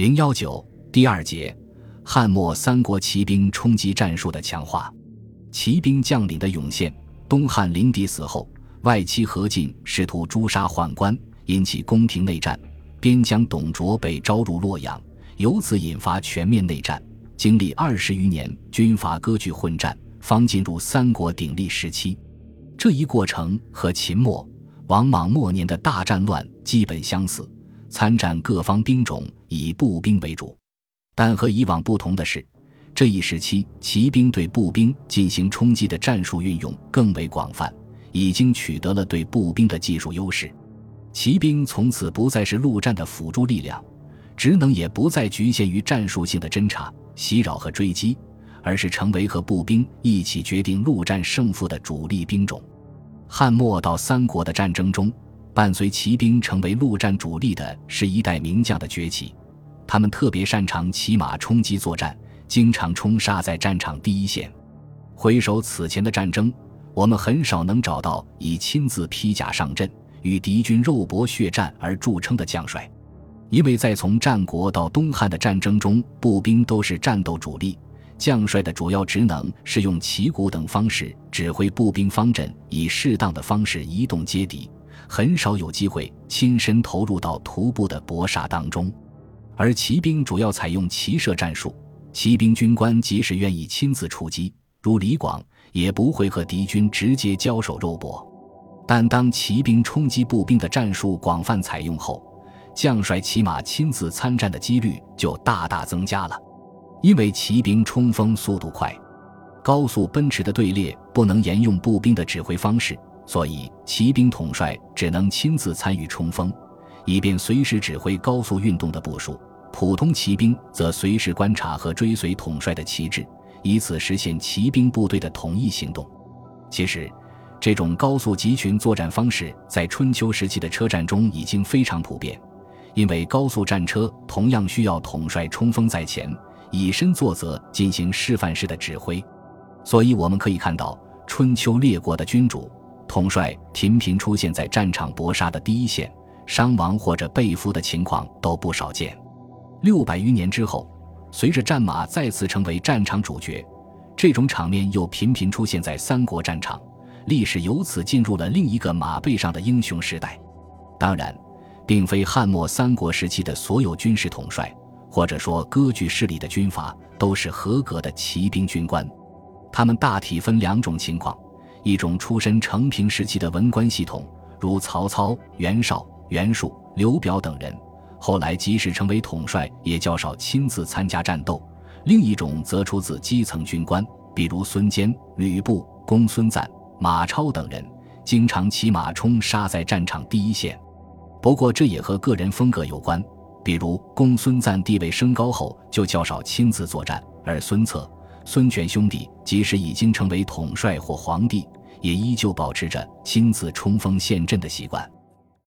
零幺九第二节，汉末三国骑兵冲击战术的强化，骑兵将领的涌现。东汉灵帝死后，外戚何进试图诛杀宦官，引起宫廷内战。边疆董卓被招入洛阳，由此引发全面内战。经历二十余年军阀割据混战，方进入三国鼎立时期。这一过程和秦末王莽末年的大战乱基本相似，参战各方兵种以步兵为主。但和以往不同的是。这一时期，骑兵对步兵进行冲击的战术运用更为广泛，已经取得了对步兵的技术优势。骑兵从此不再是陆战的辅助力量，职能也不再局限于战术性的侦察、袭扰和追击，而是成为和步兵一起决定陆战胜负的主力兵种。汉末到三国的战争中，伴随骑兵成为陆战主力的是一代名将的崛起，他们特别擅长骑马冲击作战。经常冲杀在战场第一线。回首此前的战争，我们很少能找到以亲自披甲上阵、与敌军肉搏血战而著称的将帅，因为在从战国到东汉的战争中，步兵都是战斗主力，将帅的主要职能是用旗鼓等方式指挥步兵方阵，以适当的方式移动接敌，很少有机会亲身投入到徒步的搏杀当中。而骑兵主要采用骑射战术。骑兵军官即使愿意亲自出击，如李广，也不会和敌军直接交手肉搏。但当骑兵冲击步兵的战术广泛采用后，将帅骑马亲自参战的几率就大大增加了。因为骑兵冲锋速度快，高速奔驰的队列不能沿用步兵的指挥方式，所以骑兵统帅只能亲自参与冲锋，以便随时指挥高速运动的部署。普通骑兵则随时观察和追随统帅的旗帜，以此实现骑兵部队的统一行动。其实，这种高速集群作战方式在春秋时期的车战中已经非常普遍，因为高速战车同样需要统帅冲锋在前，以身作则进行示范式的指挥。所以，我们可以看到，春秋列国的君主统帅频频出现在战场搏杀的第一线，伤亡或者被俘的情况都不少见。六百余年之后，随着战马再次成为战场主角，这种场面又频频出现在三国战场，历史由此进入了另一个马背上的英雄时代。当然，并非汉末三国时期的所有军事统帅，或者说割据势力的军阀，都是合格的骑兵军官。他们大体分两种情况：一种出身成平时期的文官系统，如曹操、袁绍、袁术、刘表等人。后来，即使成为统帅，也较少亲自参加战斗。另一种则出自基层军官，比如孙坚、吕布、公孙瓒、马超等人，经常骑马冲杀在战场第一线。不过，这也和个人风格有关。比如，公孙瓒地位升高后，就较少亲自作战；而孙策、孙权兄弟即使已经成为统帅或皇帝，也依旧保持着亲自冲锋陷阵的习惯。